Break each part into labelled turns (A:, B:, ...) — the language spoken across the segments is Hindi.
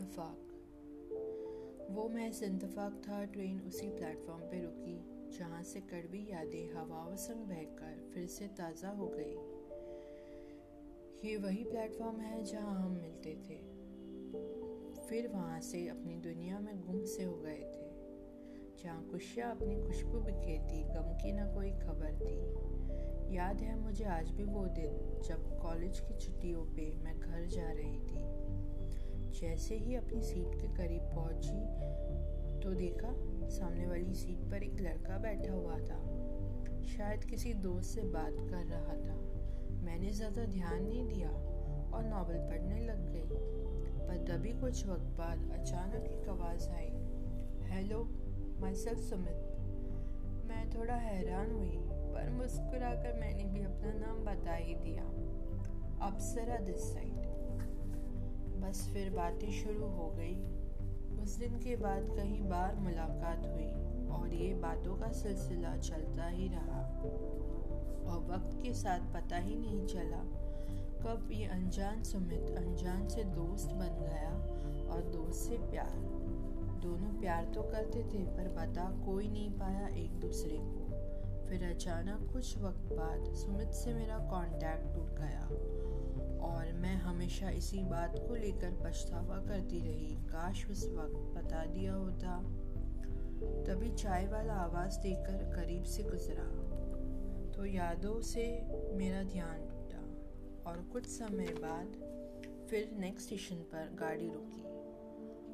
A: इत्तेफाक। वो महज इत्तेफाक था, ट्रेन उसी प्लेटफॉर्म पे रुकी, जहाँ से कड़वी यादें हवाओं संग बहकर फिर से ताज़ा हो गई। ये वही प्लेटफॉर्म है जहाँ हम मिलते थे। फिर वहाँ से अपनी दुनिया में गुम से हो गए थे, जहाँ खुशियाँ अपनी खुशबू बिखेरती, गम की ना कोई खबर थी। याद है मुझे आज भी वो दिन, जब कॉलेज की छुट्टियों पे मैं घर जा रही थी। जैसे ही अपनी सीट के करीब पहुँची तो देखा सामने वाली सीट पर एक लड़का बैठा हुआ था। शायद किसी दोस्त से बात कर रहा था। मैंने ज़्यादा ध्यान नहीं दिया और नावल पढ़ने लग गई। पर तभी कुछ वक्त बाद अचानक एक आवाज़ आई। Hello myself Sumit. मैं थोड़ा हैरान हुई, पर मुस्कुराकर मैंने भी अपना नाम बता ही दिया। Apsara this side. बस फिर बातें शुरू हो गई। उस दिन के बाद कई बार मुलाकात हुई और ये बातों का सिलसिला चलता ही रहा। और वक्त के साथ पता ही नहीं चला कब ये अनजान सुमित, अनजान से दोस्त बन गया और दोस्त से प्यार। दोनों प्यार तो करते थे पर बता कोई नहीं पाया एक दूसरे को। फिर अचानक कुछ वक्त बाद सुमित से मेरा कांटेक्ट टूट गया और मैं हमेशा इसी बात को लेकर पछतावा करती रही। काश उस वक्त बता दिया होता। तभी चाय वाला आवाज़ देकर करीब से गुजरा। तो यादों से मेरा ध्यान टूटा और कुछ समय बाद फिर नेक्स्ट स्टेशन पर गाड़ी रुकी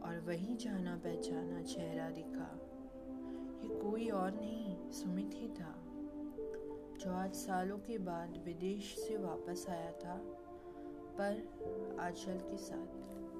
A: और वही जाना पहचाना चेहरा दिखा। ये कोई और नहीं, सुमित ही था। जो आज सालों के बाद विदेश से वापस आया था पर आंचल के साथ